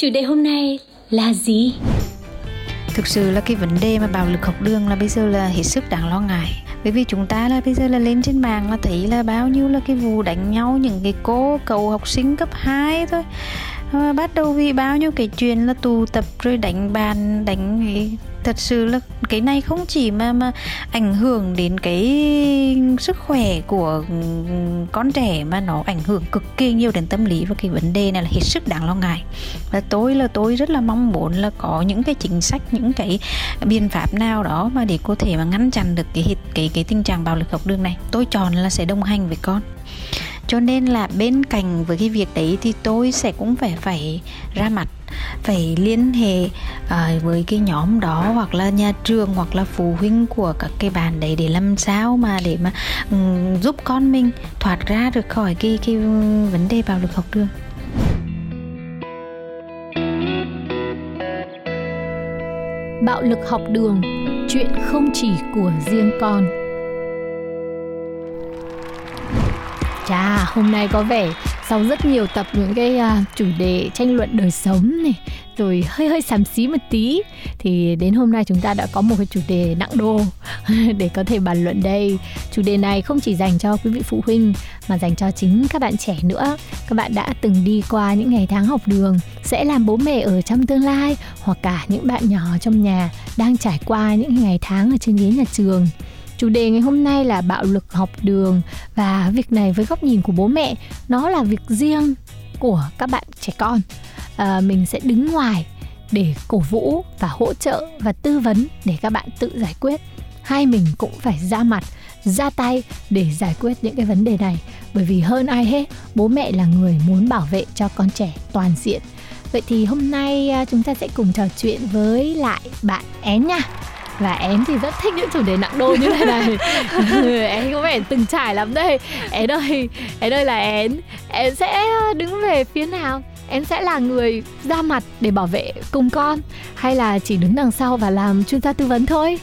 Chủ đề hôm nay là gì? Thực sự là cái vấn đề mà bạo lực học đường là bây giờ là hết sức đáng lo ngại. Bởi vì chúng ta là bây giờ là lên trên mạng là thấy là bao nhiêu là cái vụ đánh nhau, những cái cô, cậu học sinh cấp 2 thôi. Ờ, bắt đầu vì bao nhiêu cái chuyện là tụ tập rồi đánh bàn đánh thật sự là cái này không chỉ mà mà ảnh hưởng đến cái sức khỏe của con trẻ mà nó ảnh hưởng cực kỳ nhiều đến tâm lý và cái vấn đề này là hết sức đáng lo ngại. Và tôi là, tôi rất là mong muốn là có những cái chính sách, những cái biện pháp nào đó mà để có thể mà ngăn chặn được cái cái cái tình trạng bạo lực học đường này. Tôi chọn là sẽ đồng hành với con. Cho nên là bên cạnh với cái việc đấy thì tôi sẽ cũng phải phải ra mặt phải liên hệ uh, với cái nhóm đó hoặc là nhà trường hoặc là phụ huynh của các cái bạn đấy để làm sao mà để mà um, giúp con mình thoát ra được khỏi cái cái vấn đề bạo lực học đường. Bạo lực học đường chuyện không chỉ của riêng con. Hôm nay có vẻ sau rất nhiều tập những cái uh, chủ đề tranh luận đời sống này rồi hơi hơi xám xí một tí thì đến hôm nay chúng ta đã có một cái chủ đề nặng đô để có thể bàn luận đây. Chủ đề này không chỉ dành cho quý vị phụ huynh mà dành cho chính các bạn trẻ nữa. Các bạn đã từng đi qua những ngày tháng học đường sẽ làm bố mẹ ở trong tương lai hoặc cả những bạn nhỏ trong nhà đang trải qua những ngày tháng ở trên ghế nhà trường. Chủ đề ngày hôm nay là bạo lực học đường và việc này với góc nhìn của bố mẹ nó là việc riêng của các bạn trẻ con. À, mình sẽ đứng ngoài để cổ vũ và hỗ trợ và tư vấn để các bạn tự giải quyết. Hai mình cũng phải ra mặt, ra tay để giải quyết những cái vấn đề này. Bởi vì hơn ai hết, bố mẹ là người muốn bảo vệ cho con trẻ toàn diện. Vậy thì hôm nay à, chúng ta sẽ cùng trò chuyện với lại bạn Én nha và em thì rất thích những chủ đề nặng đô như thế này. Em có vẻ từng trải lắm đây. Én ơi én ơi là én. Em sẽ đứng về phía nào em sẽ là người ra mặt để bảo vệ cùng con hay là chỉ đứng đằng sau và làm chuyên gia tư vấn thôi?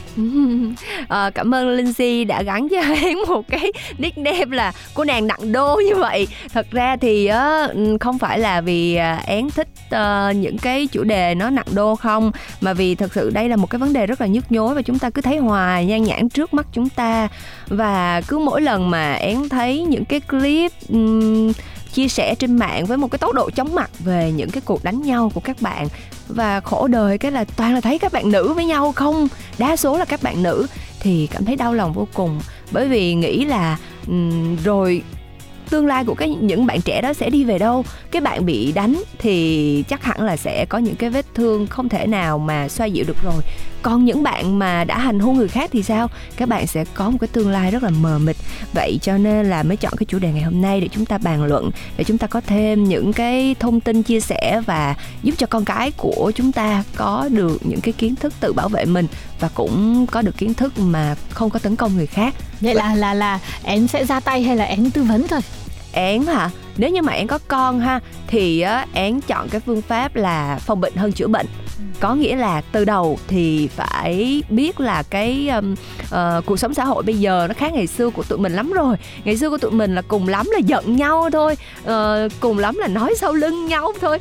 À, cảm ơn Lindsay đã gắn cho em một cái nickname là cô nàng nặng đô như vậy. Thật ra thì uh, không phải là vì ờ, én thích uh, những cái chủ đề nó nặng đô không mà vì thật sự đây là một cái vấn đề rất là nhức nhối và chúng ta cứ thấy hoài nhan nhãn trước mắt chúng ta. Và cứ mỗi lần mà én thấy những cái clip um, chia sẻ trên mạng với một cái tốc độ chóng mặt về những cái cuộc đánh nhau của các bạn. Và khổ đời cái là toàn là thấy các bạn nữ với nhau không? Đa số là các bạn nữ. Thì cảm thấy đau lòng vô cùng. Bởi vì nghĩ là um, rồi tương lai của cái những bạn trẻ đó sẽ đi về đâu? Cái bạn bị đánh thì chắc hẳn là sẽ có những cái vết thương không thể nào mà xoa dịu được rồi còn những bạn mà đã hành hung người khác thì sao? Các bạn sẽ có một cái tương lai rất là mờ mịt. Vậy cho nên là mới chọn cái chủ đề ngày hôm nay để chúng ta bàn luận để chúng ta có thêm những cái thông tin chia sẻ và giúp cho con cái của chúng ta có được những cái kiến thức tự bảo vệ mình và cũng có được kiến thức mà không có tấn công người khác. Vậy là là là em sẽ ra tay hay là em tư vấn thôi? Én hả? Nếu như mà én có con ha thì á én chọn cái phương pháp là phòng bệnh hơn chữa bệnh có nghĩa là từ đầu thì phải biết là cái um, uh, cuộc sống xã hội bây giờ nó khác ngày xưa của tụi mình lắm rồi. Ngày xưa của tụi mình là cùng lắm là giận nhau thôi uh, cùng lắm là nói sau lưng nhau thôi.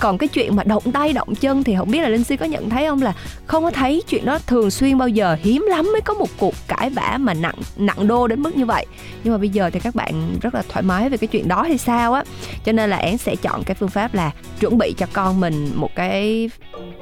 Còn cái chuyện mà động tay động chân thì không biết là linh si có nhận thấy không là không có thấy chuyện đó thường xuyên bao giờ. Hiếm lắm mới có một cuộc cãi vã mà nặng nặng đô đến mức như vậy. Nhưng mà bây giờ thì các bạn rất là thoải mái về cái chuyện đó hay sao á. Cho nên là én sẽ chọn cái phương pháp là chuẩn bị cho con mình một cái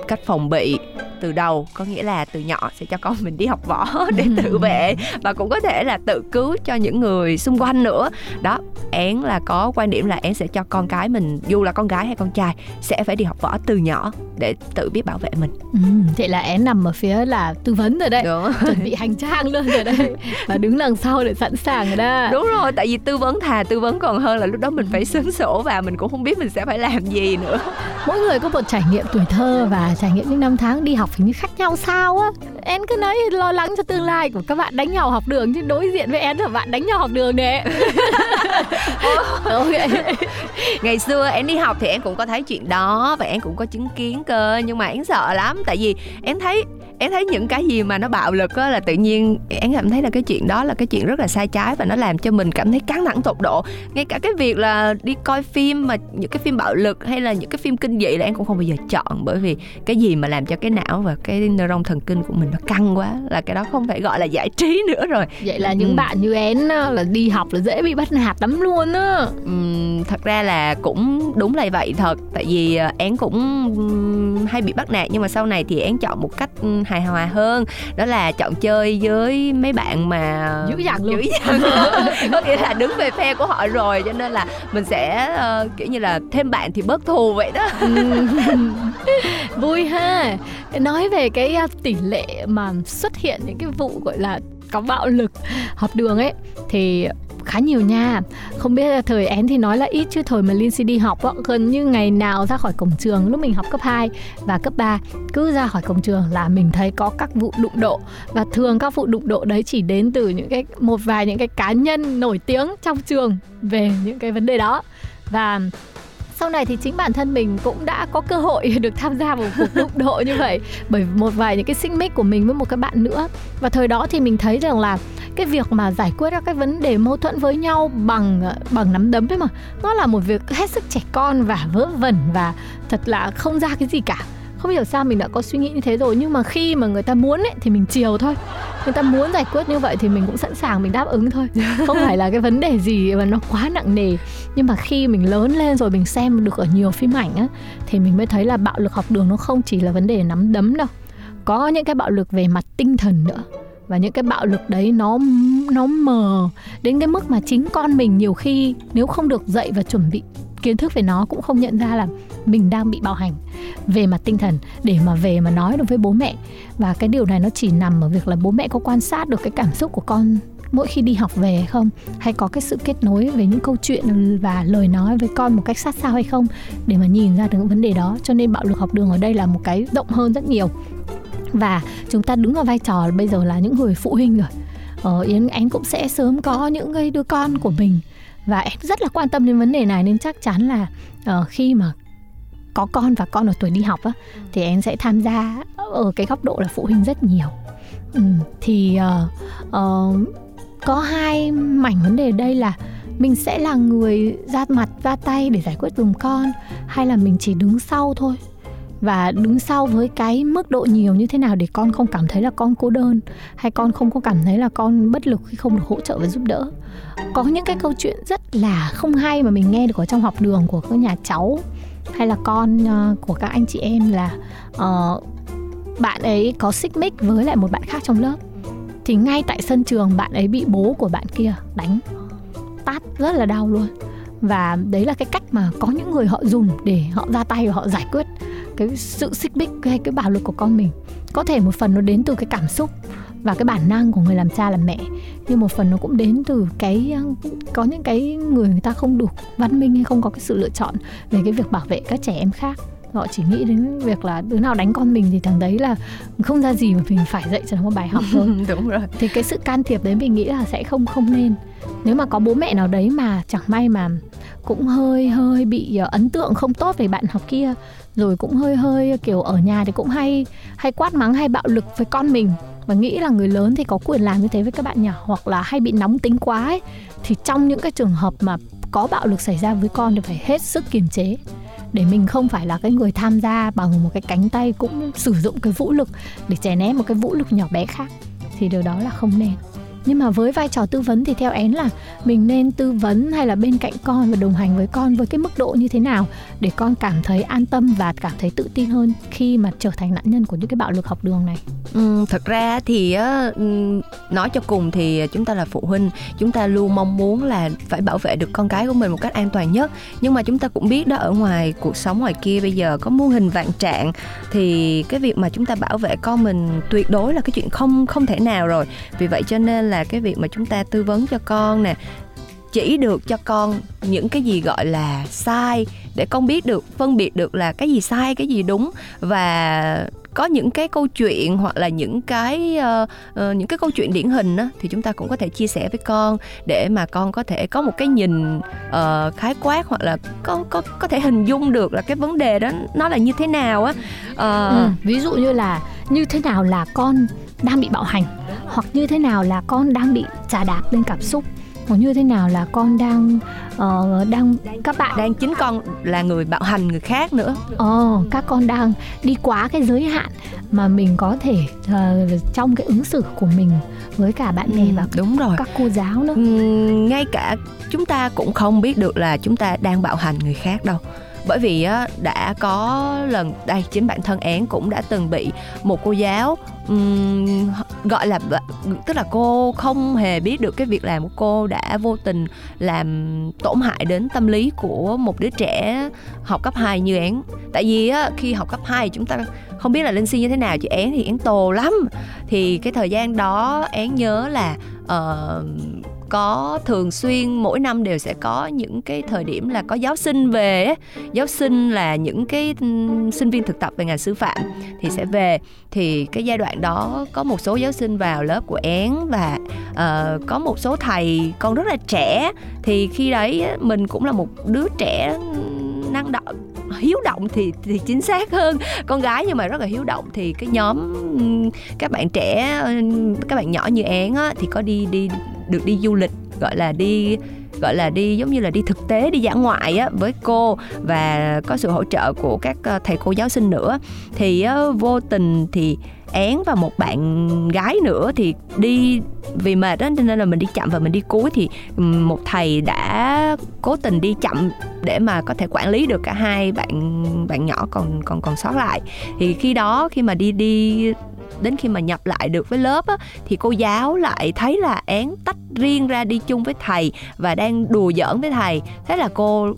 cách phòng bị từ đầu có nghĩa là từ nhỏ sẽ cho con mình đi học võ để tự vệ. Và cũng có thể là tự cứu cho những người xung quanh nữa. Đó én là có quan điểm là én sẽ cho con cái mình dù là con gái hay con trai sẽ phải đi học võ từ nhỏ để tự biết bảo vệ mình. Ừ, vậy là én nằm ở phía là tư vấn rồi đấy. Đúng. Chuẩn bị hành trang luôn rồi đấy. Và đứng đằng sau để sẵn sàng rồi đó. Đúng rồi tại vì tư vấn thà tư vấn còn hơn là lúc đó mình phải xứng sổ và mình cũng không biết mình sẽ phải làm gì nữa. Mỗi người có một trải nghiệm tuổi thơ và trải nghiệm những năm tháng đi học hình như khác nhau sao á. Em cứ nói lo lắng cho tương lai của các bạn đánh nhau học đường chứ đối diện với em là bạn đánh nhau học đường nè. Ok. Ngày xưa em đi học thì em cũng có thấy chuyện đó và em cũng có chứng kiến cơ nhưng mà em sợ lắm tại vì em thấy em thấy những cái gì mà nó bạo lực á là tự nhiên em cảm thấy là cái chuyện đó là cái chuyện rất là sai trái và nó làm cho mình cảm thấy căng thẳng tột độ. Ngay cả cái việc là đi coi phim mà những cái phim bạo lực hay là những cái phim kinh dị là em cũng không bao giờ chọn bởi vì cái gì mà làm cho cái não và cái neuron thần kinh của mình nó căng quá là cái đó không phải gọi là giải trí nữa rồi. Vậy là những ừ. bạn như én là đi học là dễ bị bắt nạt lắm luôn á. Ừ, thật ra là cũng đúng là vậy thật tại vì én cũng hay bị bắt nạt nhưng mà sau này thì én chọn một cách hài hòa hơn. Đó là chọn chơi với mấy bạn mà dữ dằn luôn. Dữ dằn. Có nghĩa là đứng về phe của họ rồi cho nên là mình sẽ uh, kiểu như là thêm bạn thì bớt thù vậy đó. Vui ha. Nói về cái tỷ lệ mà xuất hiện những cái vụ gọi là có bạo lực học đường ấy thì khá nhiều nha. Không biết là thời én thì nói là ít chứ thời mà Lindsay đi học á, gần như ngày nào ra khỏi cổng trường lúc mình học cấp 2 và cấp 3 cứ ra khỏi cổng trường là mình thấy có các vụ đụng độ. Và thường các vụ đụng độ đấy chỉ đến từ những cái một vài những cái cá nhân nổi tiếng trong trường về những cái vấn đề đó. Và sau này thì chính bản thân mình cũng đã có cơ hội được tham gia vào một cuộc đụng độ như vậy bởi một vài những cái xích mích của mình với một cái bạn nữa. Và thời đó thì mình thấy rằng là cái việc mà giải quyết các cái vấn đề mâu thuẫn với nhau bằng bằng nắm đấm ấy mà, nó là một việc hết sức trẻ con và vớ vẩn và thật là không ra cái gì cả không hiểu sao mình đã có suy nghĩ như thế rồi nhưng mà khi mà người ta muốn ấy thì mình chiều thôi. Người ta muốn giải quyết như vậy thì mình cũng sẵn sàng mình đáp ứng thôi. Không phải là cái vấn đề gì mà nó quá nặng nề. Nhưng mà khi mình lớn lên rồi mình xem được ở nhiều phim ảnh á thì mình mới thấy là bạo lực học đường nó không chỉ là vấn đề nắm đấm đâu. Có những cái bạo lực về mặt tinh thần nữa. Và những cái bạo lực đấy nó nó mờ đến cái mức mà chính con mình nhiều khi nếu không được dạy và chuẩn bị kiến thức về nó cũng không nhận ra là mình đang bị bạo hành về mặt tinh thần để mà về mà nói được với bố mẹ. Và cái điều này nó chỉ nằm ở việc là bố mẹ có quan sát được cái cảm xúc của con mỗi khi đi học về hay không hay có cái sự kết nối về những câu chuyện và lời nói với con một cách sát sao hay không để mà nhìn ra được vấn đề đó. Cho nên bạo lực học đường ở đây là một cái rộng hơn rất nhiều. Và chúng ta đứng ở vai trò bây giờ là những người phụ huynh rồi. Ờ, yến anh cũng sẽ sớm có những cái đứa con của mình và em rất là quan tâm đến vấn đề này nên chắc chắn là uh, khi mà có con và con ở tuổi đi học á thì em sẽ tham gia ở cái góc độ là phụ huynh rất nhiều. Ừ, thì uh, uh, có hai mảnh vấn đề đây là mình sẽ là người ra mặt ra tay để giải quyết dùm con hay là mình chỉ đứng sau thôi? Và đứng sau với cái mức độ nhiều như thế nào để con không cảm thấy là con cô đơn hay con không có cảm thấy là con bất lực khi không được hỗ trợ và giúp đỡ có những cái câu chuyện rất là không hay mà mình nghe được ở trong học đường của các nhà cháu hay là con uh, của các anh chị em là uh, bạn ấy có xích mích với lại một bạn khác trong lớp. Thì ngay tại sân trường bạn ấy bị bố của bạn kia đánh tát rất là đau luôn. Và đấy là cái cách mà có những người họ dùng để họ ra tay và họ giải quyết cái sự xích mích hay cái bạo lực của con mình. Có thể một phần nó đến từ cái cảm xúc và cái bản năng của người làm cha làm mẹ. Nhưng một phần nó cũng đến từ cái có những cái người người ta không đủ văn minh hay không có cái sự lựa chọn về cái việc bảo vệ các trẻ em khác. Họ chỉ nghĩ đến việc là đứa nào đánh con mình thì thằng đấy là không ra gì mà mình phải dạy cho nó một bài học thôi. Đúng rồi. Thì cái sự can thiệp đấy mình nghĩ là sẽ không không nên. Nếu mà có bố mẹ nào đấy mà chẳng may mà cũng hơi hơi bị ờ, ấn tượng không tốt về bạn học kia rồi cũng hơi hơi kiểu ở nhà thì cũng hay hay quát mắng hay bạo lực với con mình. Và nghĩ là người lớn thì có quyền làm như thế với các bạn nhỏ hoặc là hay bị nóng tính quá ấy, thì trong những cái trường hợp mà có bạo lực xảy ra với con thì phải hết sức kiềm chế. Để mình không phải là cái người tham gia bằng một cái cánh tay cũng sử dụng cái vũ lực để chèn ép một cái vũ lực nhỏ bé khác. Thì điều đó là không nên nhưng mà với vai trò tư vấn thì theo én là mình nên tư vấn hay là bên cạnh con và đồng hành với con với cái mức độ như thế nào để con cảm thấy an tâm và cảm thấy tự tin hơn khi mà trở thành nạn nhân của những cái bạo lực học đường này? Ừ, thật ra thì ừ, nói cho cùng thì chúng ta là phụ huynh chúng ta luôn mong muốn là phải bảo vệ được con cái của mình một cách an toàn nhất. Nhưng mà chúng ta cũng biết đó ở ngoài cuộc sống ngoài kia bây giờ có muôn hình vạn trạng thì cái việc mà chúng ta bảo vệ con mình tuyệt đối là cái chuyện không không thể nào rồi. Vì vậy cho nên là cái việc mà chúng ta tư vấn cho con nè chỉ được cho con những cái gì gọi là sai để con biết được phân biệt được là cái gì sai cái gì đúng. Và có những cái câu chuyện hoặc là những cái uh, uh, những cái câu chuyện điển hình đó, thì chúng ta cũng có thể chia sẻ với con để mà con có thể có một cái nhìn uh, khái quát hoặc là có có có thể hình dung được là cái vấn đề đó nó là như thế nào á. Uh, ừ, ví dụ như là như thế nào là con đang bị bạo hành hoặc như thế nào là con đang bị trà đạp lên cảm xúc hoặc như thế nào là con đang uh, đang các bạn đang chính con là người bạo hành người khác nữa. Ờ uh, các con đang đi quá cái giới hạn mà mình có thể uh, trong cái ứng xử của mình với cả bạn bè ừ, và đúng rồi. các cô giáo nữa. Ừ, ngay cả chúng ta cũng không biết được là chúng ta đang bạo hành người khác đâu bởi vì á, đã có lần đây chính bản thân én cũng đã từng bị một cô giáo um, gọi là tức là cô không hề biết được cái việc làm của cô đã vô tình làm tổn hại đến tâm lý của một đứa trẻ học cấp 2 như én tại vì á, khi học cấp 2 chúng ta không biết là linh si như thế nào chị én thì én tồ lắm. Thì cái thời gian đó én nhớ là uh, có thường xuyên mỗi năm đều sẽ có những cái thời điểm là có giáo sinh về giáo sinh là những cái sinh viên thực tập về ngành sư phạm thì sẽ về. Thì cái giai đoạn đó có một số giáo sinh vào lớp của én và uh, có một số thầy còn rất là trẻ. Thì khi đấy mình cũng là một đứa trẻ năng động hiếu động thì thì chính xác hơn. Con gái nhưng mà rất là hiếu động thì cái nhóm các bạn trẻ các bạn nhỏ như én á, thì có đi đi được đi du lịch gọi là đi gọi là đi, giống như là đi thực tế, đi dã ngoại á, với cô và có sự hỗ trợ của các ờ, thầy cô giáo sinh nữa. Thì ờ, vô tình thì én và một bạn gái nữa thì đi vì mệt đó nên là mình đi chậm và mình đi cuối thì một thầy đã cố tình đi chậm để mà có thể quản lý được cả hai bạn bạn nhỏ còn còn còn sót lại. Thì khi đó khi mà đi đi đến khi mà nhập lại được với lớp á, thì cô giáo lại thấy là én tách riêng ra đi chung với thầy và đang đùa giỡn với thầy. Thế là cô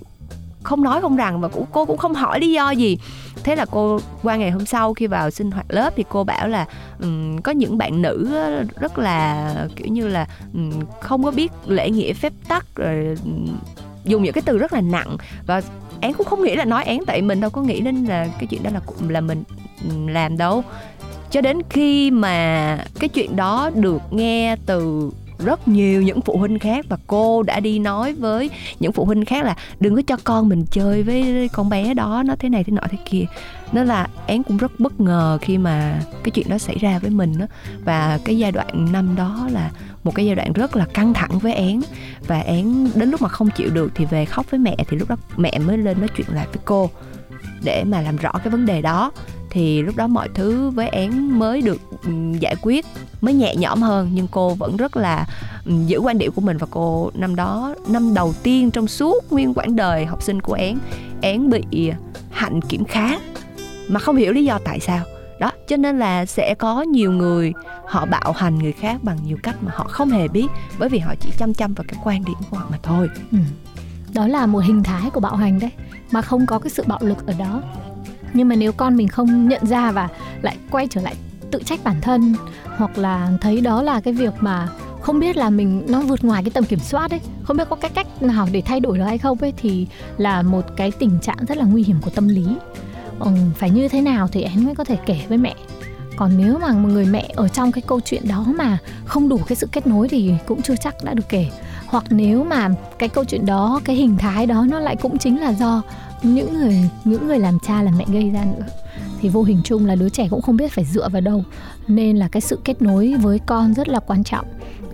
không nói không rằng và cũng cô cũng không hỏi lý do gì. Thế là cô qua ngày hôm sau khi vào sinh hoạt lớp thì cô bảo là um, có những bạn nữ rất là kiểu như là um, không có biết lễ nghĩa phép tắc rồi um, dùng những cái từ rất là nặng. Và én cũng không nghĩ là nói én tại mình đâu có nghĩ đến là cái chuyện đó là là mình làm đâu cho đến khi mà cái chuyện đó được nghe từ rất nhiều những phụ huynh khác và cô đã đi nói với những phụ huynh khác là đừng có cho con mình chơi với con bé đó, nó thế này thế nọ thế kia. Nó là én cũng rất bất ngờ khi mà cái chuyện đó xảy ra với mình đó và cái giai đoạn năm đó là một cái giai đoạn rất là căng thẳng với én và én đến lúc mà không chịu được thì về khóc với mẹ, thì lúc đó mẹ mới lên nói chuyện lại với cô để mà làm rõ cái vấn đề đó thì lúc đó mọi thứ với én mới được ừ, giải quyết, mới nhẹ nhõm hơn. Nhưng cô vẫn rất là ừ, giữ quan điểm của mình và cô năm đó, năm đầu tiên trong suốt nguyên quãng đời học sinh của én én bị hạnh kiểm khá mà không hiểu lý do tại sao. Đó, cho nên là sẽ có nhiều người họ bạo hành người khác bằng nhiều cách mà họ không hề biết, bởi vì họ chỉ chăm chăm vào cái quan điểm của họ mà thôi. Ừ. đó là một hình thái của bạo hành đấy, mà không có cái sự bạo lực ở đó nhưng mà nếu con mình không nhận ra và lại quay trở lại tự trách bản thân hoặc là thấy đó là cái việc mà không biết là mình nó vượt ngoài cái tầm kiểm soát ấy không biết có cái cách nào để thay đổi được hay không ấy thì là một cái tình trạng rất là nguy hiểm của tâm lý. Ừ, phải như thế nào thì em mới có thể kể với mẹ. Còn nếu mà một người mẹ ở trong cái câu chuyện đó mà không đủ cái sự kết nối thì cũng chưa chắc đã được kể hoặc nếu mà cái câu chuyện đó, cái hình thái đó nó lại cũng chính là do những người những người làm cha, làm mẹ gây ra nữa. Thì vô hình chung là đứa trẻ cũng không biết phải dựa vào đâu. Nên là cái sự kết nối với con rất là quan trọng.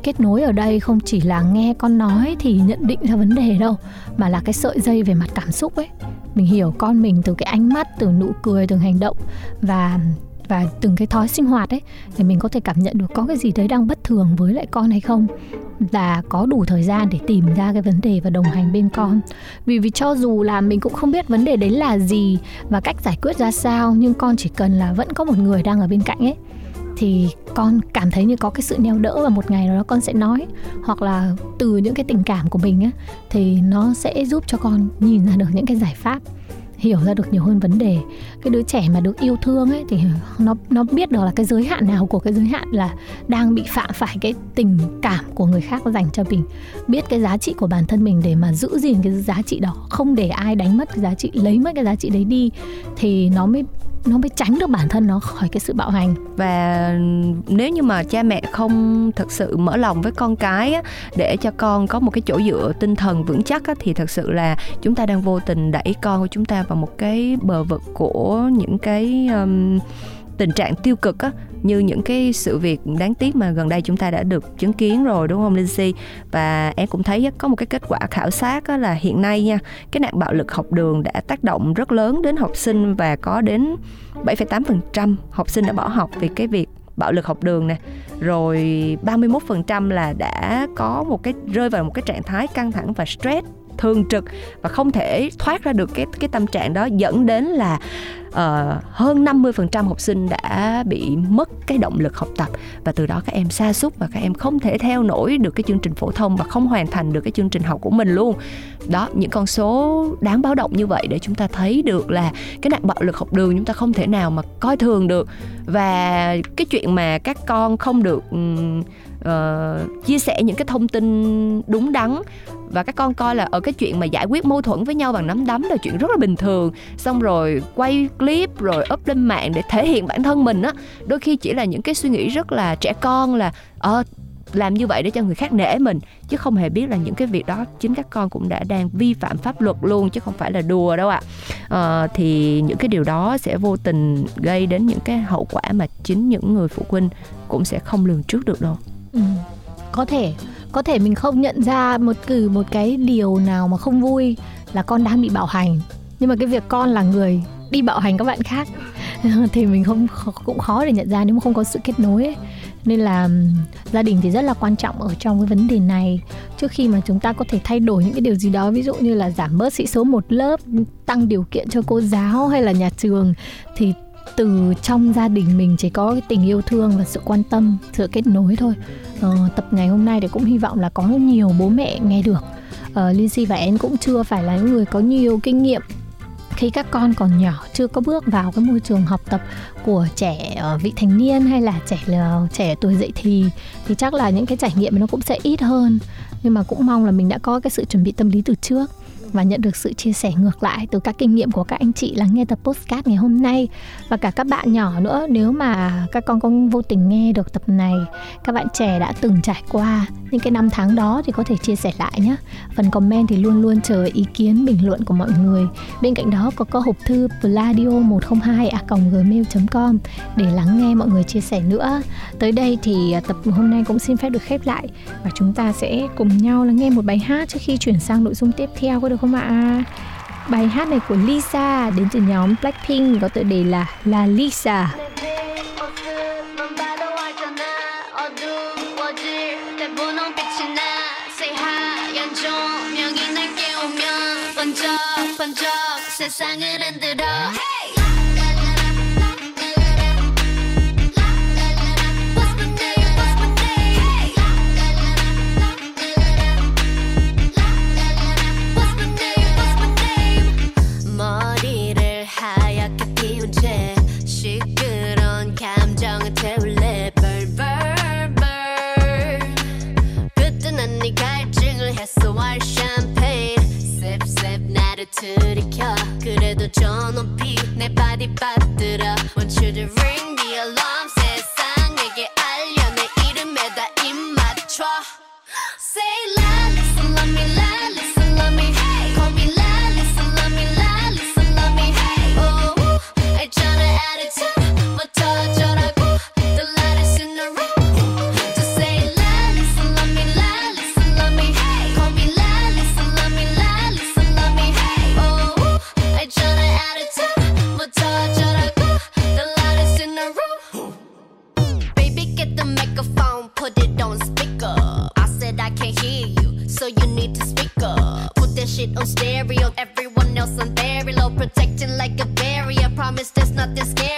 Kết nối ở đây không chỉ là nghe con nói thì nhận định ra vấn đề đâu, mà là cái sợi dây về mặt cảm xúc ấy. Mình hiểu con mình từ cái ánh mắt, từ nụ cười từ hành động. Và và từng cái thói sinh hoạt ấy, để mình có thể cảm nhận được có cái gì đấy đang bất thường với lại con hay không. Là có đủ thời gian để tìm ra cái vấn đề và đồng hành bên con. Vì vì cho dù là mình cũng không biết vấn đề đấy là gì và cách giải quyết ra sao, nhưng con chỉ cần là vẫn có một người đang ở bên cạnh ấy, thì con cảm thấy như có cái sự neo đỡ và một ngày nào đó con sẽ nói, hoặc là từ những cái tình cảm của mình á, thì nó sẽ giúp cho con nhìn ra được những cái giải pháp hiểu ra được nhiều hơn vấn đề. Cái đứa trẻ mà được yêu thương ấy, thì nó nó biết được là cái giới hạn nào của cái giới hạn là đang bị phạm phải cái tình cảm của người khác dành cho mình. Biết cái giá trị của bản thân mình để mà giữ gìn cái giá trị đó, không để ai đánh mất cái giá trị, lấy mất cái giá trị đấy đi, thì nó mới nó mới tránh được bản thân nó khỏi cái sự bạo hành. Và nếu như mà cha mẹ không thực sự mở lòng với con cái á, để cho con có một cái chỗ dựa tinh thần vững chắc á, thì thật sự là chúng ta đang vô tình đẩy con của chúng ta vào một cái bờ vực của những cái um, tình trạng tiêu cực á như những cái sự việc đáng tiếc mà gần đây chúng ta đã được chứng kiến rồi đúng không Lindsay và em cũng thấy có một cái kết quả khảo sát là hiện nay nha cái nạn bạo lực học đường đã tác động rất lớn đến học sinh và có đến 7,8% học sinh đã bỏ học vì cái việc bạo lực học đường nè. Rồi 31% là đã có một cái rơi vào một cái trạng thái căng thẳng và stress thường trực và không thể thoát ra được cái cái tâm trạng đó dẫn đến là uh, hơn 50% học sinh đã bị mất cái động lực học tập. Và từ đó các em sa sút và các em không thể theo nổi được cái chương trình phổ thông và không hoàn thành được cái chương trình học của mình luôn. Đó những con số đáng báo động như vậy để chúng ta thấy được là cái nạn bạo lực học đường chúng ta không thể nào mà coi thường được. Và cái chuyện mà các con không được uh, chia sẻ những cái thông tin đúng đắn. Và các con coi là ở cái chuyện mà giải quyết mâu thuẫn với nhau bằng nắm đấm là chuyện rất là bình thường. Xong rồi quay clip rồi up lên mạng để thể hiện bản thân mình á. Đôi khi chỉ là những cái suy nghĩ rất là trẻ con là ờ làm như vậy để cho người khác nể mình. Chứ không hề biết là những cái việc đó chính các con cũng đã đang vi phạm pháp luật luôn chứ không phải là đùa đâu ạ. À, thì những cái điều đó sẽ vô tình gây đến những cái hậu quả mà chính những người phụ huynh cũng sẽ không lường trước được đâu ừ. có thể có thể mình không nhận ra một cử, một cái điều nào mà không vui là con đang bị bạo hành nhưng mà cái việc con là người đi bạo hành các bạn khác thì mình không cũng khó để nhận ra nếu mà không có sự kết nối ấy. nên là gia đình thì rất là quan trọng ở trong cái vấn đề này trước khi mà chúng ta có thể thay đổi những cái điều gì đó, ví dụ như là giảm bớt sĩ số một lớp, tăng điều kiện cho cô giáo hay là nhà trường, thì từ trong gia đình mình chỉ có cái tình yêu thương và sự quan tâm sự kết nối thôi. Ờ, tập ngày hôm nay thì cũng hy vọng là có nhiều bố mẹ nghe được. Ờ, Lindsay và em cũng chưa phải là những người có nhiều kinh nghiệm. Khi các con còn nhỏ chưa có bước vào cái môi trường học tập của trẻ vị thành niên hay là trẻ là trẻ tuổi dậy thì thì chắc là những cái trải nghiệm nó cũng sẽ ít hơn. Nhưng mà cũng mong là mình đã có cái sự chuẩn bị tâm lý từ trước và nhận được sự chia sẻ ngược lại từ các kinh nghiệm của các anh chị lắng nghe tập postcard ngày hôm nay. Và cả các bạn nhỏ nữa, nếu mà các con có vô tình nghe được tập này, các bạn trẻ đã từng trải qua những cái năm tháng đó thì có thể chia sẻ lại nhé. Phần comment thì luôn luôn chờ ý kiến, bình luận của mọi người. Bên cạnh đó có có hộp thư pladio 102 a gmail com để lắng nghe mọi người chia sẻ nữa. Tới đây thì à, tập hôm nay cũng xin phép được khép lại và chúng ta sẽ cùng nhau lắng nghe một bài hát trước khi chuyển sang nội dung tiếp theo có được không ạ bài hát này của Lisa đến từ nhóm Blackpink có tựa đề là La Lisa 번쩍 세상을 흔들어 hey! 들이켜. 그래도 저 높이 내 바디 빠뜨려. Want you to ring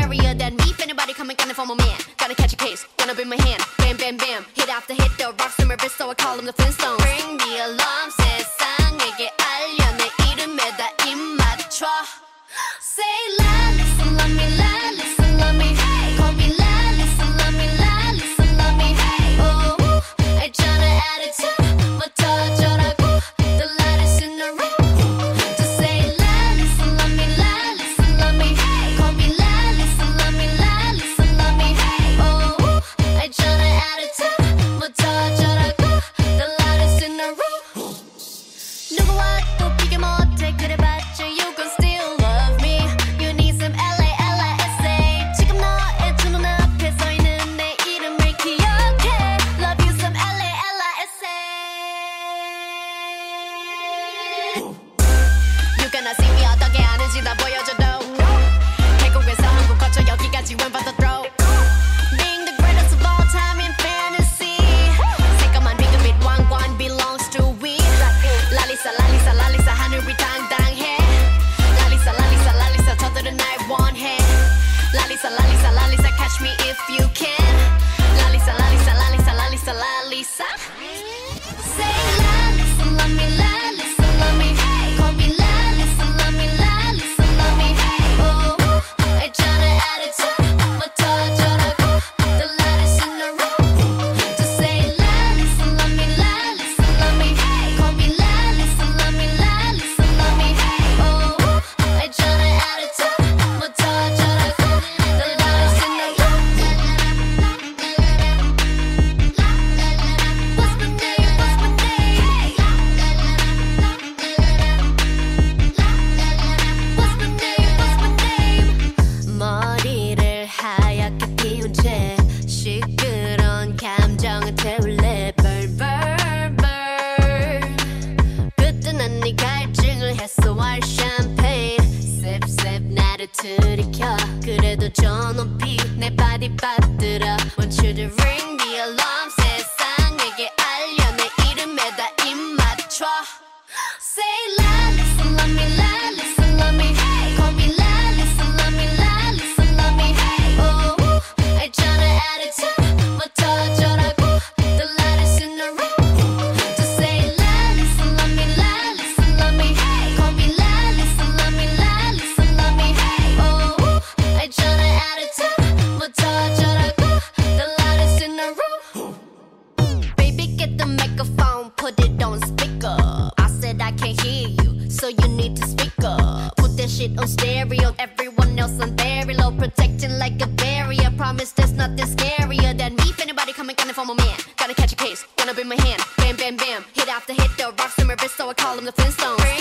area, then beef anybody coming Gotta form a man. Gotta catch a case, gonna bring my hand. Bam, bam, bam. Hit after hit, the rocks in my wrist, so I call him the Flintstones. Bring it on stereo. Everyone else on very low, protecting like a barrier. Promise there's nothing scarier than me. If anybody coming, gonna form a man. Gotta catch a case, gonna be my hand. Bam, bam, bam. Hit after hit, the rocks in my wrist, so I call him the Flintstones.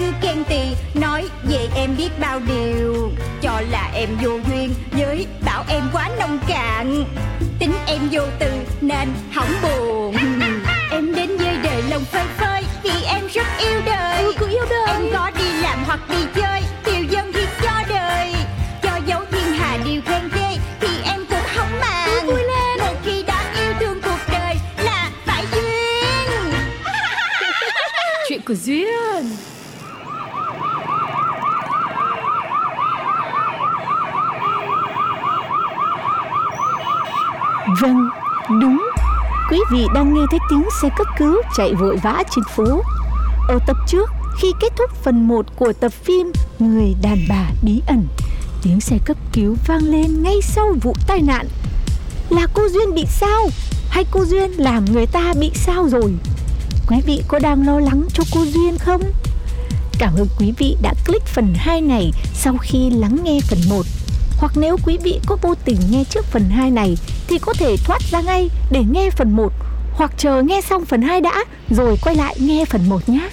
Cứ khen tì Nói về em biết bao điều. Cho là em vô duyên Với bảo em quá nông cạn. Tính em vô từ nên hỏng buồn. Em đến với đời lòng phơi phới Vì em rất yêu đời. Ừ, yêu đời. Em có đi làm hoặc đi chơi Tiêu dân thì cho đời. Cho dấu thiên hà điều khen ghê Thì em cũng không màng. Vui lên. Một khi đã yêu thương cuộc đời Là phải duyên. Chuyện của Duyên Vâng, đúng. Quý vị đang nghe thấy tiếng xe cấp cứu chạy vội vã trên phố. Ở tập trước, khi kết thúc phần 1 của tập phim Người đàn bà bí ẩn, tiếng xe cấp cứu vang lên ngay sau vụ tai nạn. Là cô Duyên bị sao? Hay cô Duyên làm người ta bị sao rồi? Quý vị có đang lo lắng cho cô Duyên không? Cảm ơn quý vị đã click phần 2 này sau khi lắng nghe phần 1. Hoặc nếu quý vị có vô tình nghe trước phần 2 này thì có thể thoát ra ngay để nghe phần 1 hoặc chờ nghe xong phần 2 đã rồi quay lại nghe phần 1 nhé.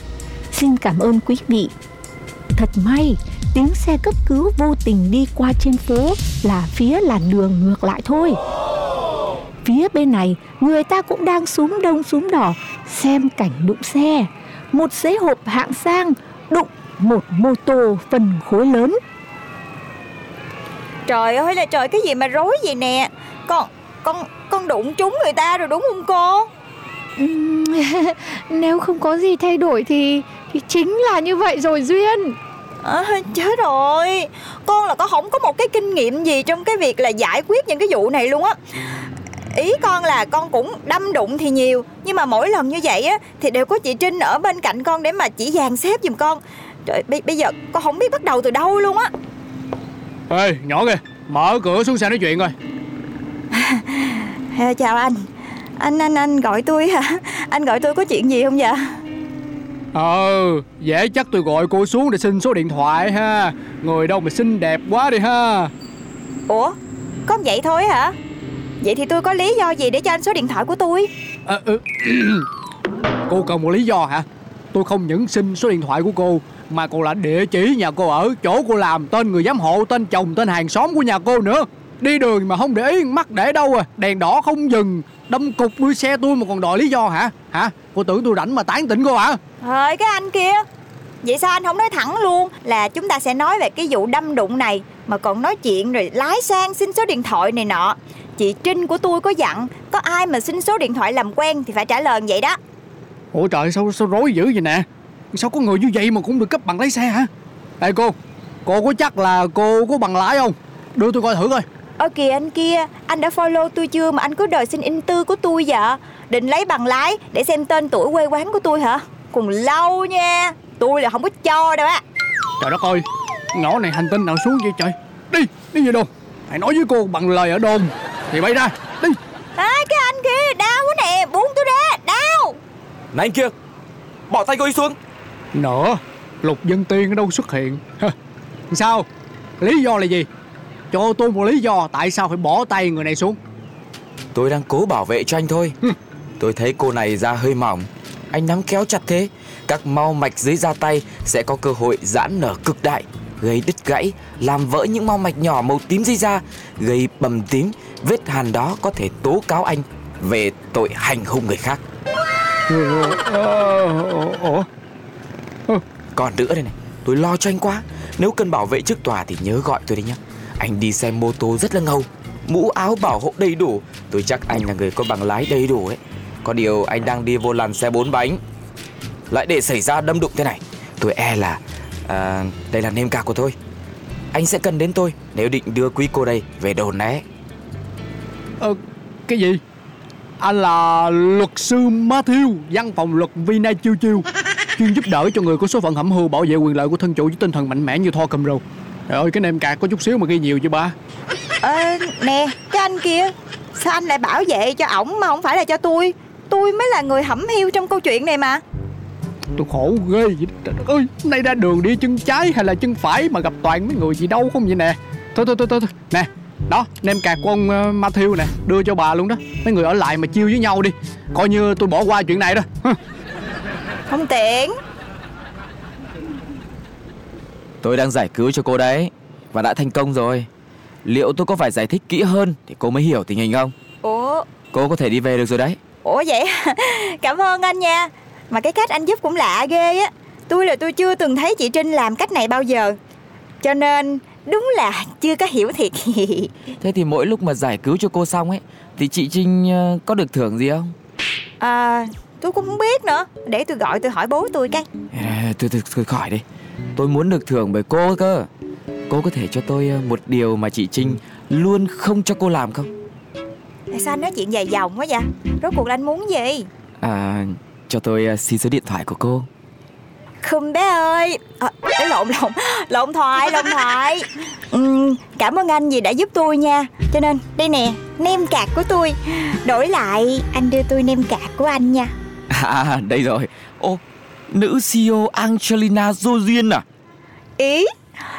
Xin cảm ơn quý vị. Thật may, tiếng xe cấp cứu vô tình đi qua trên phố là phía làn đường ngược lại thôi. Phía bên này, người ta cũng đang súng đông súng đỏ xem cảnh đụng xe. Một xế hộp hạng sang đụng một mô tô phần khối lớn Trời ơi là trời cái gì mà rối vậy nè? Con con con đụng trúng người ta rồi đúng không cô? Nếu không có gì thay đổi thì thì chính là như vậy rồi Duyên. À, Chết rồi. Con là con không có một cái kinh nghiệm gì trong cái việc là giải quyết những cái vụ này luôn á. Ý con là con cũng đâm đụng thì nhiều Nhưng mà mỗi lần như vậy á Thì đều có chị Trinh ở bên cạnh con để mà chỉ dàn xếp giùm con. Trời bây, bây giờ con không biết bắt đầu từ đâu luôn á Ê, nhỏ kìa, mở cửa xuống xe nói chuyện coi. À, Chào anh. Anh anh anh gọi tôi hả? Anh gọi tôi có chuyện gì không vậy? Ờ, dễ chắc tôi gọi cô xuống để xin số điện thoại ha. Người đâu mà xinh đẹp quá đi ha. Ủa có vậy thôi hả? Vậy thì tôi có lý do gì để cho anh số điện thoại của tôi? À, ừ. Cô cần một lý do hả? Tôi không những xin số điện thoại của cô Mà còn là địa chỉ nhà cô ở Chỗ cô làm, tên người giám hộ, tên chồng, tên hàng xóm của nhà cô nữa. Đi đường mà không để ý mắt để đâu à? Đèn đỏ không dừng Đâm cục đuôi xe tôi mà còn đòi lý do hả? Hả? Cô tưởng tôi rảnh mà tán tỉnh cô hả? Thôi cái anh kia. Vậy sao anh không nói thẳng luôn? Là chúng ta sẽ nói về cái vụ đâm đụng này Mà còn nói chuyện rồi lái sang xin số điện thoại này nọ. Chị Trinh của tôi có dặn Có ai mà xin số điện thoại làm quen Thì phải trả lời vậy đó. Ủa trời sao sao rối dữ vậy nè Sao có người như vậy mà cũng được cấp bằng lái xe hả? Ê cô Cô có chắc là cô có bằng lái không? Đưa tôi coi thử coi. Ơ kìa anh kia Anh đã follow tôi chưa mà anh cứ đòi xin in tư của tôi vậy? Định lấy bằng lái Để xem tên tuổi quê quán của tôi hả? Còn lâu nha Tôi là không có cho đâu á. Trời đất ơi Nhỏ này hành tinh nào xuống vậy trời? Đi Đi về đồn. Hãy nói với cô bằng lời ở đồn. Thì bay ra Đi. À, Cái anh kia đau quá nè Buông tôi ra Đau. Này anh kia Bỏ tay cô ấy xuống Nữa Lục dân tiên ở đâu xuất hiện? Sao? Lý do là gì? Cho tôi một lý do Tại sao phải bỏ tay người này xuống. Tôi đang cố bảo vệ cho anh thôi. Tôi thấy cô này da hơi mỏng. Anh nắm kéo chặt thế. Các mau mạch dưới da tay Sẽ có cơ hội giãn nở cực đại Gây đứt gãy Làm vỡ những mau mạch nhỏ màu tím dưới da Gây bầm tím. Vết hàn đó có thể tố cáo anh Về tội hành hung người khác. Ờ, còn nữa đây này Tôi lo cho anh quá. Nếu cần bảo vệ trước tòa thì nhớ gọi tôi đấy nhá. Anh đi xe mô tô rất là ngầu Mũ áo bảo hộ đầy đủ. Tôi chắc anh là người có bằng lái đầy đủ ấy. Có điều anh đang đi vô làn xe bốn bánh. Lại để xảy ra đâm đụng thế này Tôi e là à, Đây là nêm cạc của tôi. Anh sẽ cần đến tôi Nếu định đưa quý cô đây về đồn né Ờ Cái gì? Anh là luật sư Matthew Văn phòng luật Vina Chiêu Chiêu. Chuyên giúp đỡ cho người có số phận hẩm hưu Bảo vệ quyền lợi của thân chủ với tinh thần mạnh mẽ như Thor cầm râu. Trời ơi cái nem cạc có chút xíu mà ghi nhiều chứ ba? Ờ nè cái anh kia Sao anh lại bảo vệ cho ổng mà không phải là cho tôi? Tôi mới là người hẩm hiu trong câu chuyện này mà. Tôi khổ ghê vậy Trời ơi Nay ra đường đi chân trái hay là chân phải Mà gặp toàn mấy người gì đâu không vậy nè? Thôi thôi thôi thôi, thôi. Nè đó nem cạc của ông uh, Matthew nè Đưa cho bà luôn đó. Mấy người ở lại mà chiêu với nhau đi. Coi như tôi bỏ qua chuyện này đó. Không tiện. Tôi đang giải cứu cho cô đấy Và đã thành công rồi. Liệu tôi có phải giải thích kỹ hơn Thì cô mới hiểu tình hình không? Ủa? Cô có thể đi về được rồi đấy. Ủa vậy? Cảm ơn anh nha. Mà cái cách anh giúp cũng lạ ghê á. Tôi là tôi chưa từng thấy chị Trinh làm cách này bao giờ. Cho nên đúng là chưa có hiểu thiệt. Thế thì mỗi lúc mà giải cứu cho cô xong ấy Thì chị Trinh ờ, có được thưởng gì không? À tôi cũng không biết nữa. Để tôi gọi tôi hỏi bố tôi cái. À, Tôi, tôi, tôi khỏi đi. Tôi muốn được thưởng bởi cô cơ. Cô có thể cho tôi ờ, một điều mà chị Trinh Luôn không cho cô làm không? Tại sao anh nói chuyện dài dòng quá vậy? Rốt cuộc là anh muốn gì? À cho tôi ờ, xin số điện thoại của cô. Khum bé ơi. À, Lộn lộn Lộn thoại lộn thoại. Ừm, Cảm ơn anh vì đã giúp tôi nha. Cho nên đây nè Nem cạc của tôi. Đổi lại anh đưa tôi nem cạc của anh nha À đây rồi. Ô nữ CEO Angelina Jolie à? Ý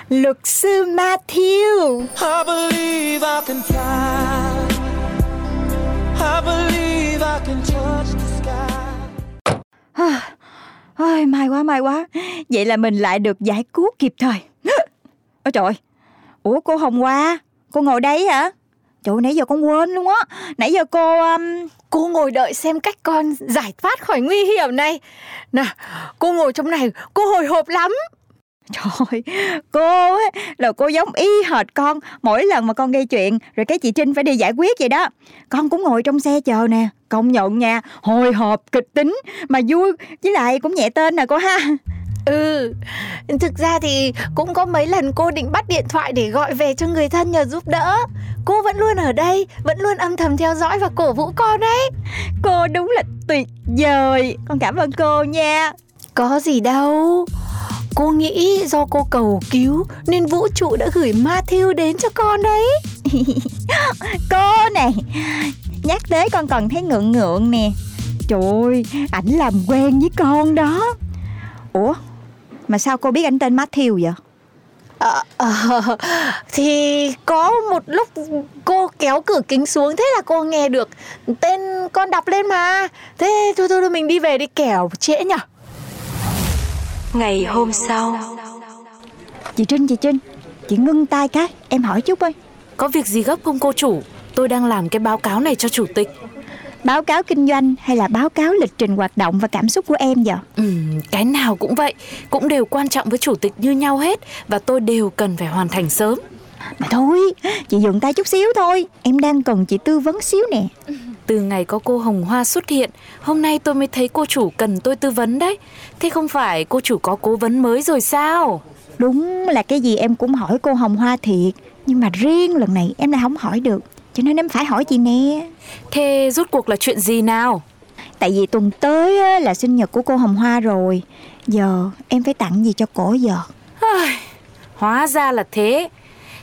Luật sư Matthew. I believe I can fly. I believe I can touch the sky. Ôi, may quá may quá. Vậy là mình lại được giải cứu kịp thời. Ôi trời Ủa cô Hồng Hoa Cô ngồi đây hả Trời ơi, nãy giờ con quên luôn á. Nãy giờ cô um... Cô ngồi đợi xem cách con giải thoát khỏi nguy hiểm này. Nào cô ngồi trong này Cô hồi hộp lắm. Trời cô ấy Là cô giống y hệt con Mỗi lần mà con gây chuyện Rồi cái chị Trinh phải đi giải quyết vậy đó. Con cũng ngồi trong xe chờ nè Công nhận nha Hồi hộp kịch tính Mà vui Với lại cũng nhẹ tên nè cô ha. Ừ. Thực ra thì cũng có mấy lần cô định bắt điện thoại Để gọi về cho người thân nhờ giúp đỡ. Cô vẫn luôn ở đây, Vẫn luôn âm thầm theo dõi và cổ vũ con đấy Cô đúng là tuyệt vời. Con cảm ơn cô nha. Có gì đâu. Cô nghĩ do cô cầu cứu Nên vũ trụ đã gửi Matthew đến cho con đấy. Cô này, Nhắc tới con còn thấy ngượng ngượng nè. Trời ơi, Ảnh làm quen với con đó. Ủa? Mà sao cô biết ảnh tên Matthew vậy? Ờ, ờ, thì có một lúc cô kéo cửa kính xuống thế là cô nghe được tên con đọc lên mà. Thế thôi thôi, thôi mình đi về đi kẻo trễ nhở. Ngày hôm sau. Chị Trinh chị Trinh Chị ngưng tay cái Em hỏi chút ơi. Có việc gì gấp không cô chủ? Tôi đang làm cái báo cáo này cho chủ tịch Báo cáo kinh doanh hay là báo cáo lịch trình hoạt động và cảm xúc của em vậy? Ừ, Cái nào cũng vậy Cũng đều quan trọng với chủ tịch như nhau hết Và tôi đều cần phải hoàn thành sớm. Mà thôi Chị dừng tay chút xíu thôi Em đang cần chị tư vấn xíu nè. Từ ngày có cô Hồng Hoa xuất hiện Hôm nay tôi mới thấy cô chủ cần tôi tư vấn đấy. Thế không phải cô chủ có cố vấn mới rồi sao? Đúng là cái gì em cũng hỏi cô Hồng Hoa thiệt Nhưng mà riêng lần này em lại không hỏi được Cho nên em phải hỏi chị nè. Thế rốt cuộc là chuyện gì nào? Tại vì tuần tới là sinh nhật của cô Hồng Hoa rồi. Giờ em phải tặng gì cho cổ giờ? Hóa ra là thế.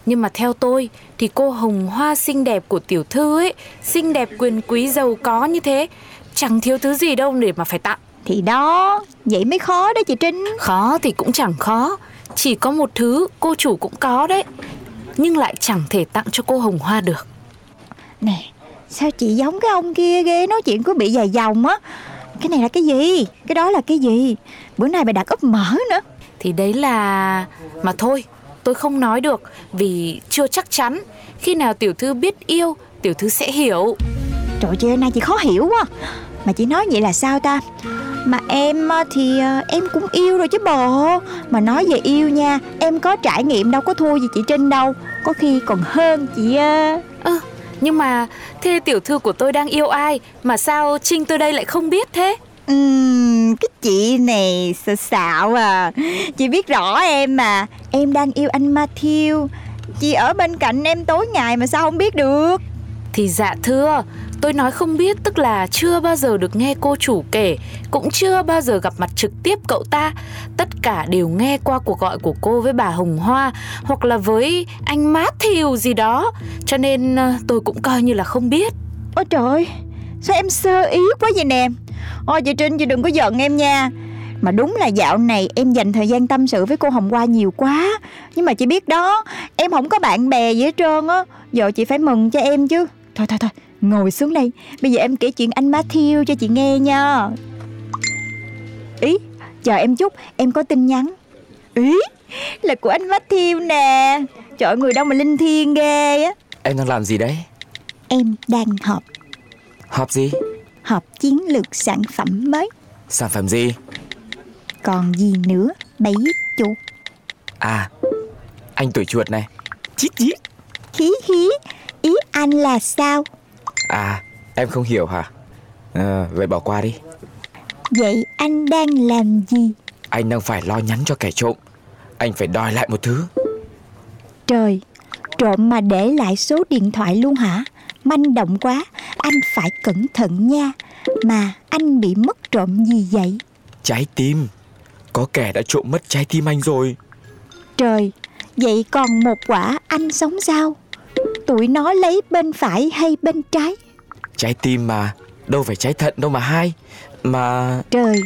Nhưng mà theo tôi Thì cô hồng hoa xinh đẹp của tiểu thư ấy Xinh đẹp quyền quý giàu có như thế Chẳng thiếu thứ gì đâu để mà phải tặng. Thì đó Vậy mới khó đó chị Trinh. Khó thì cũng chẳng khó Chỉ có một thứ cô chủ cũng có đấy Nhưng lại chẳng thể tặng cho cô hồng hoa được Nè Sao chị giống cái ông kia ghê? Nói chuyện cứ bị dài dòng á. Cái này là cái gì? Cái đó là cái gì? Bữa nay bà đặt úp mỡ nữa. Thì đấy là... Mà thôi, tôi không nói được Vì chưa chắc chắn. Khi nào tiểu thư biết yêu Tiểu thư sẽ hiểu. Trời ơi nay chị khó hiểu quá. Mà chị nói vậy là sao ta? Mà em á, thì ờ, em cũng yêu rồi chứ bộ. Mà nói về yêu nha Em có trải nghiệm đâu có thua gì chị Trinh đâu. Có khi còn hơn chị ờ. Ơ, nhưng mà thế tiểu thư của tôi đang yêu ai Mà sao Trinh tôi đây lại không biết thế? Ừm, cái chị này sợ xạo à. Chị biết rõ em mà. Em đang yêu anh Matthew. Chị ở bên cạnh em tối ngày mà sao không biết được? Thì dạ thưa Tôi nói không biết tức là chưa bao giờ được nghe cô chủ kể, cũng chưa bao giờ gặp mặt trực tiếp cậu ta. Tất cả đều nghe qua cuộc gọi của cô với bà Hồng Hoa hoặc là với anh Matthew gì đó. Cho nên ờ, tôi cũng coi như là không biết. Ôi trời ơi, sao em sơ ý quá vậy nè Ôi chị Trinh chị đừng có giận em nha Mà đúng là dạo này em dành thời gian tâm sự với cô Hồng Hoa nhiều quá Nhưng mà chị biết đó Em không có bạn bè gì hết trơn á Giờ chị phải mừng cho em chứ Thôi thôi thôi ngồi xuống đây. Bây giờ em kể chuyện anh Matthew cho chị nghe nha. Ý chờ em chút em có tin nhắn. Ý là của anh Matthew nè. Trời ơi, người đâu mà linh thiêng ghê á. Em đang làm gì đấy? Em đang họp. Họp gì? Họp chiến lược sản phẩm mới. Sản phẩm gì? Còn gì nữa? Bấy chuột À Anh tuổi chuột này. Chít chít Hí hí. Ý anh là sao À em không hiểu hả? À, Vậy bỏ qua đi. Vậy anh đang làm gì? Anh đang phải lo nhắn cho kẻ trộm. Anh phải đòi lại một thứ. Trời Trộm mà để lại số điện thoại luôn hả? Manh động quá Anh phải cẩn thận nha. Mà anh bị mất trộm gì vậy? Trái tim. Có kẻ đã trộm mất trái tim anh rồi. Trời Vậy còn một quả anh sống sao Tụi nó lấy bên phải hay bên trái? Trái tim mà Đâu phải trái thận đâu mà hai. Mà Trời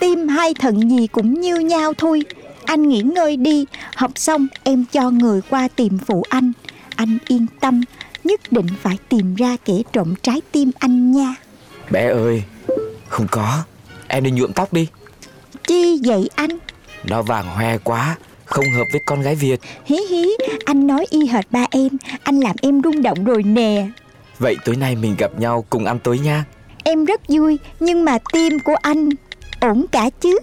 Tim hay thận gì cũng như nhau thôi. Anh nghỉ ngơi đi Học xong em cho người qua tìm phụ anh. Anh yên tâm Nhất định phải tìm ra kẻ trộm trái tim anh nha. Bé ơi Không có. Em đi nhuộm tóc đi. Chi vậy anh? Nó vàng hoe quá Không hợp với con gái Việt. Hí hí Anh nói y hệt ba em Anh làm em rung động rồi nè. Vậy tối nay mình gặp nhau cùng ăn tối nha. Em rất vui Nhưng mà tim của anh Ổn cả chứ.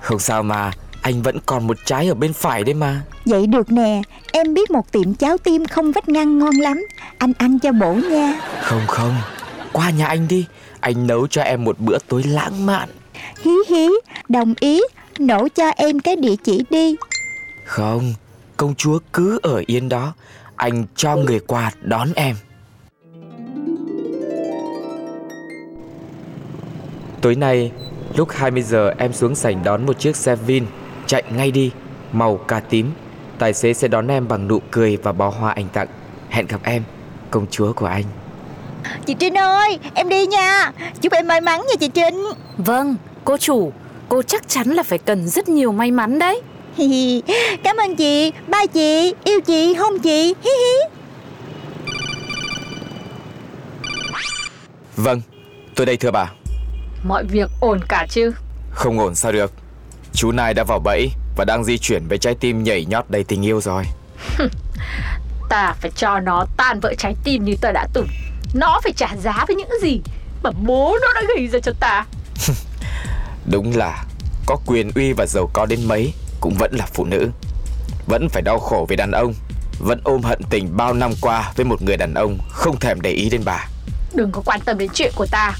Không sao mà Anh vẫn còn một trái ở bên phải đấy mà. Vậy được nè Em biết một tiệm cháo tim không vách ngăn ngon lắm. Anh ăn cho bổ nha. Không không Qua nhà anh đi. Anh nấu cho em một bữa tối lãng mạn. Hí hí Đồng ý Nổ cho em cái địa chỉ đi Không Công chúa cứ ở yên đó. Anh cho người qua đón em. Tối nay Lúc 20 giờ em xuống sảnh đón một chiếc xe Vin Chạy ngay đi Màu cà tím. Tài xế sẽ đón em bằng nụ cười và bó hoa anh tặng. Hẹn gặp em Công chúa của anh. Chị Trinh ơi Em đi nha. Chúc em may mắn nha chị Trinh. Vâng, cô chủ, cô chắc chắn là phải cần rất nhiều may mắn đấy. Hi hi. Cảm ơn chị. Ba chị. Yêu chị. Không chị. Hi hi. Vâng. Tôi đây thưa bà. Mọi việc ổn cả chứ? Không ổn sao được. Chú Nai đã vào bẫy Và đang di chuyển với trái tim nhảy nhót đầy tình yêu rồi. Ta phải cho nó tan vỡ trái tim như ta đã từng. Nó phải trả giá với những gì Mà bố nó đã gây ra cho ta. Đúng là Có quyền uy và giàu có đến mấy Cũng vẫn là phụ nữ. Vẫn phải đau khổ vì đàn ông Vẫn ôm hận tình bao năm qua Với một người đàn ông Không thèm để ý đến bà. Đừng có quan tâm đến chuyện của ta.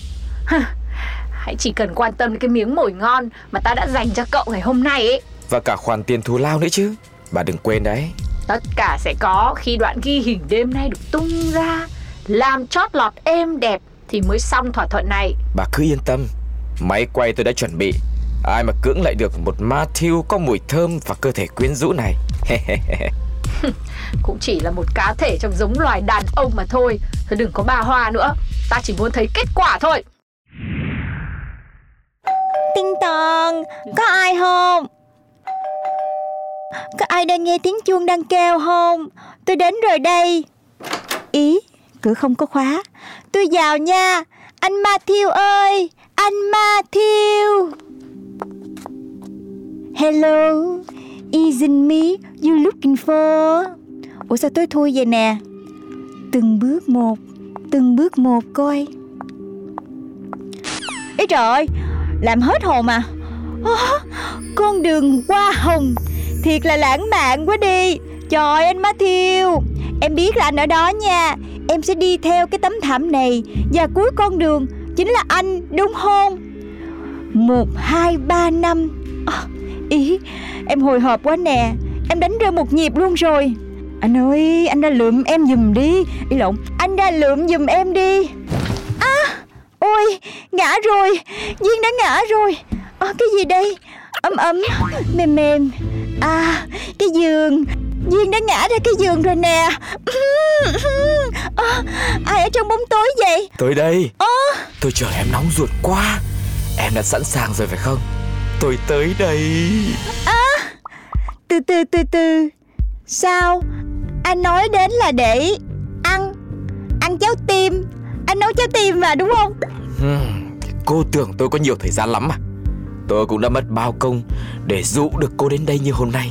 Hãy chỉ cần quan tâm đến cái miếng mồi ngon Mà ta đã dành cho cậu ngày hôm nay ấy. Và cả khoản tiền thù lao nữa chứ. Bà đừng quên đấy. Tất cả sẽ có khi đoạn ghi hình đêm nay được tung ra. Làm chót lọt êm đẹp Thì mới xong thỏa thuận này. Bà cứ yên tâm. Máy quay tôi đã chuẩn bị Ai mà cưỡng lại được một Matthew có mùi thơm và cơ thể quyến rũ này? Cũng chỉ là một cá thể trong giống loài đàn ông mà thôi. Thôi đừng có bà hoa nữa. Ta chỉ muốn thấy kết quả thôi. Tinh tòn Có ai không? Có ai đang nghe tiếng chuông đang kêu không? Tôi đến rồi đây. Ý Cửa không có khóa. Tôi vào nha. Anh Matthew ơi Anh Matthew Hello Isn't me you looking for? Ủa sao tôi thui vậy nè? Từng bước một Từng bước một coi. Ý trời ơi Làm hết hồn mà. Oh, Con đường hoa hồng Thiệt là lãng mạn quá đi. Trời anh Matthew Em biết là anh ở đó nha. Em sẽ đi theo cái tấm thảm này Và cuối con đường Chính là anh đúng không? Một, hai, ba năm. Oh, Ý Em hồi hộp quá nè. Em đánh rơi một nhịp luôn rồi. Anh ơi anh ra lượm em giùm đi. Ý lộn Anh ra lượm giùm em đi. À Ôi ngã rồi. Duyên đã ngã rồi. À, Cái gì đây? Ấm ấm Mềm mềm. À cái giường. Duyên đã ngã ra cái giường rồi nè. À, Ai ở trong bóng tối vậy? Tới đây. À, Tôi chờ em nóng ruột quá. Em đã sẵn sàng rồi phải không Tôi tới đây. À, Từ từ từ từ. Sao? Anh nói đến là để Ăn. Ăn cháo tim. Anh nấu cháo tim mà đúng không? Hmm, Cô tưởng tôi có nhiều thời gian lắm à? Tôi cũng đã mất bao công Để dụ được cô đến đây như hôm nay.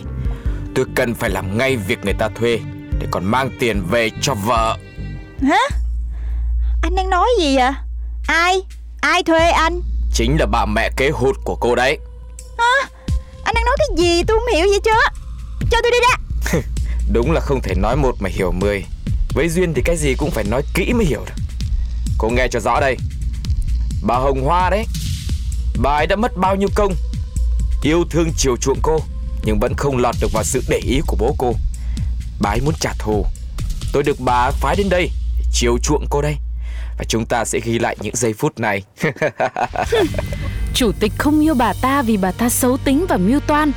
Tôi cần phải làm ngay việc người ta thuê Để còn mang tiền về cho vợ. Hả? Anh đang nói gì vậy? Ai? Ai thuê anh? Chính là bà mẹ kế hụt của cô đấy Hả? Anh đang nói cái gì? Tôi không hiểu gì chứ Cho tôi đi ra Đúng là không thể nói một mà hiểu mười. Với Duyên thì cái gì cũng phải nói kỹ mới hiểu được. Cô nghe cho rõ đây. Bà Hồng Hoa đấy Bà ấy đã mất bao nhiêu công Yêu thương chiều chuộng cô Nhưng vẫn không lọt được vào sự để ý của bố cô. Bà ấy muốn trả thù. Tôi được bà phái đến đây Chiều chuộng cô đây. Và chúng ta sẽ ghi lại những giây phút này Chủ tịch không yêu bà ta vì bà ta xấu tính và mưu toan.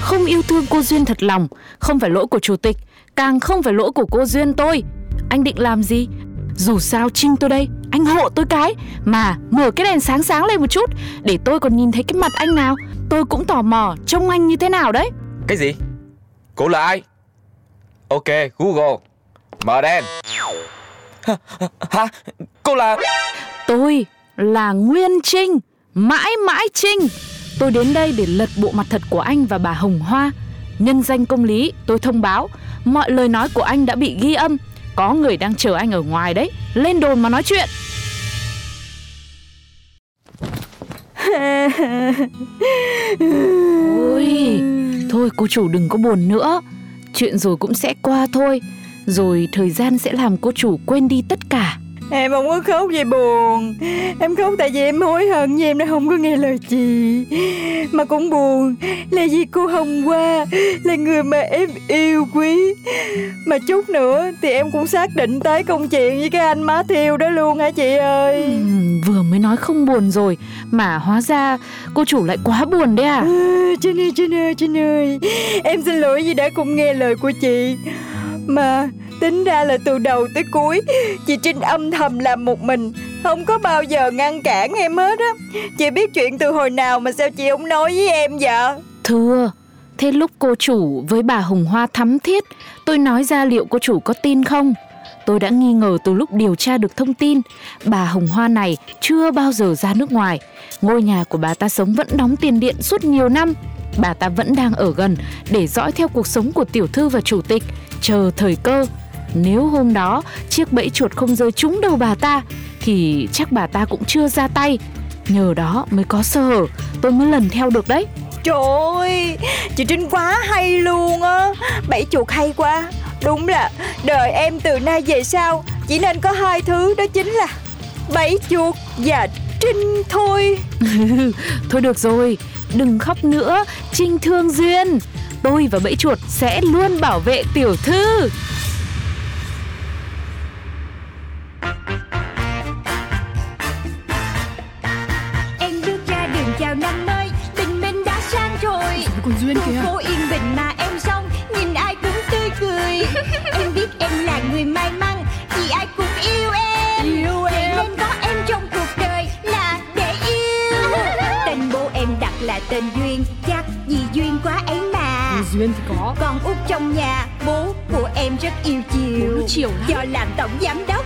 Không yêu thương cô Duyên thật lòng Không phải lỗi của chủ tịch Càng không phải lỗi của cô Duyên tôi. Anh định làm gì? Dù sao Trinh tôi đây Anh hộ tôi cái. Mà mở cái đèn sáng sáng lên một chút Để tôi còn nhìn thấy cái mặt anh nào. Tôi cũng tò mò trông anh như thế nào đấy. Cái gì? Cô là ai? Ok Google. Mở đèn. Hả? Cô là Tôi là Nguyên Trinh Mãi mãi Trinh. Tôi đến đây để lật bộ mặt thật của anh và bà Hồng Hoa. Nhân danh công lý tôi thông báo Mọi lời nói của anh đã bị ghi âm. Có người đang chờ anh ở ngoài đấy. Lên đồn mà nói chuyện. Ôi Thôi cô chủ đừng có buồn nữa. Chuyện rồi cũng sẽ qua thôi. Rồi thời gian sẽ làm cô chủ quên đi tất cả Em không có khóc vì buồn. Em khóc tại vì em hối hận vì em đã không có nghe lời chị. Mà cũng buồn là vì cô Hồng Hoa Là người mà em yêu quý. Mà chút nữa thì em cũng xác định tới công chuyện với cái anh má thiêu đó luôn hả chị ơi? Ừ, Vừa mới nói không buồn rồi Mà hóa ra cô chủ lại quá buồn đấy à? À Trinh ơi, Trinh ơi, Trinh ơi Em xin lỗi vì đã không nghe lời của chị. Mà Tính ra là từ đầu tới cuối, Chị Trinh âm thầm làm một mình. Không có bao giờ ngăn cản em hết á. Chị biết chuyện từ hồi nào mà sao chị không nói với em vậy? Thưa, Thế lúc cô chủ với bà Hồng Hoa thắm thiết, Tôi nói ra liệu cô chủ có tin không? Tôi đã nghi ngờ từ lúc điều tra được thông tin, Bà Hồng Hoa này chưa bao giờ ra nước ngoài. Ngôi nhà của bà ta sống vẫn đóng tiền điện suốt nhiều năm. Bà ta vẫn đang ở gần để dõi theo cuộc sống của tiểu thư và chủ tịch. Chờ thời cơ nếu hôm đó chiếc bẫy chuột không rơi trúng đầu bà ta Thì chắc bà ta cũng chưa ra tay. Nhờ đó mới có sơ hở. Tôi mới lần theo được đấy. Trời ơi Chị Trinh quá hay luôn á. Bẫy chuột hay quá. Đúng là đời em từ nay về sau Chỉ nên có hai thứ đó chính là Bẫy chuột và Trinh thôi. Thôi được rồi Đừng khóc nữa. Trinh thương duyên. Tôi và bẫy chuột sẽ luôn bảo vệ tiểu thư còn duyên kìa phố yên bình mà em xong nhìn ai cũng tươi cười. Em biết em là người may mắn vì ai cũng yêu em. Yêu em. nên có em trong cuộc đời là để yêu. Tên bố em đặt là tên duyên chắc vì duyên quá ấy mà. Duyên thì có. Con út trong nhà bố của em rất yêu chiều. Chiều lắm. do làm tổng giám đốc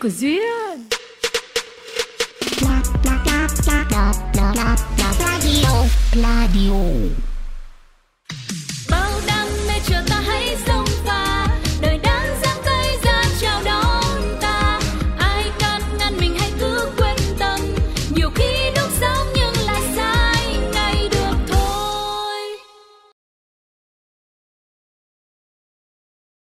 chuyện của duyên Radio. Radio.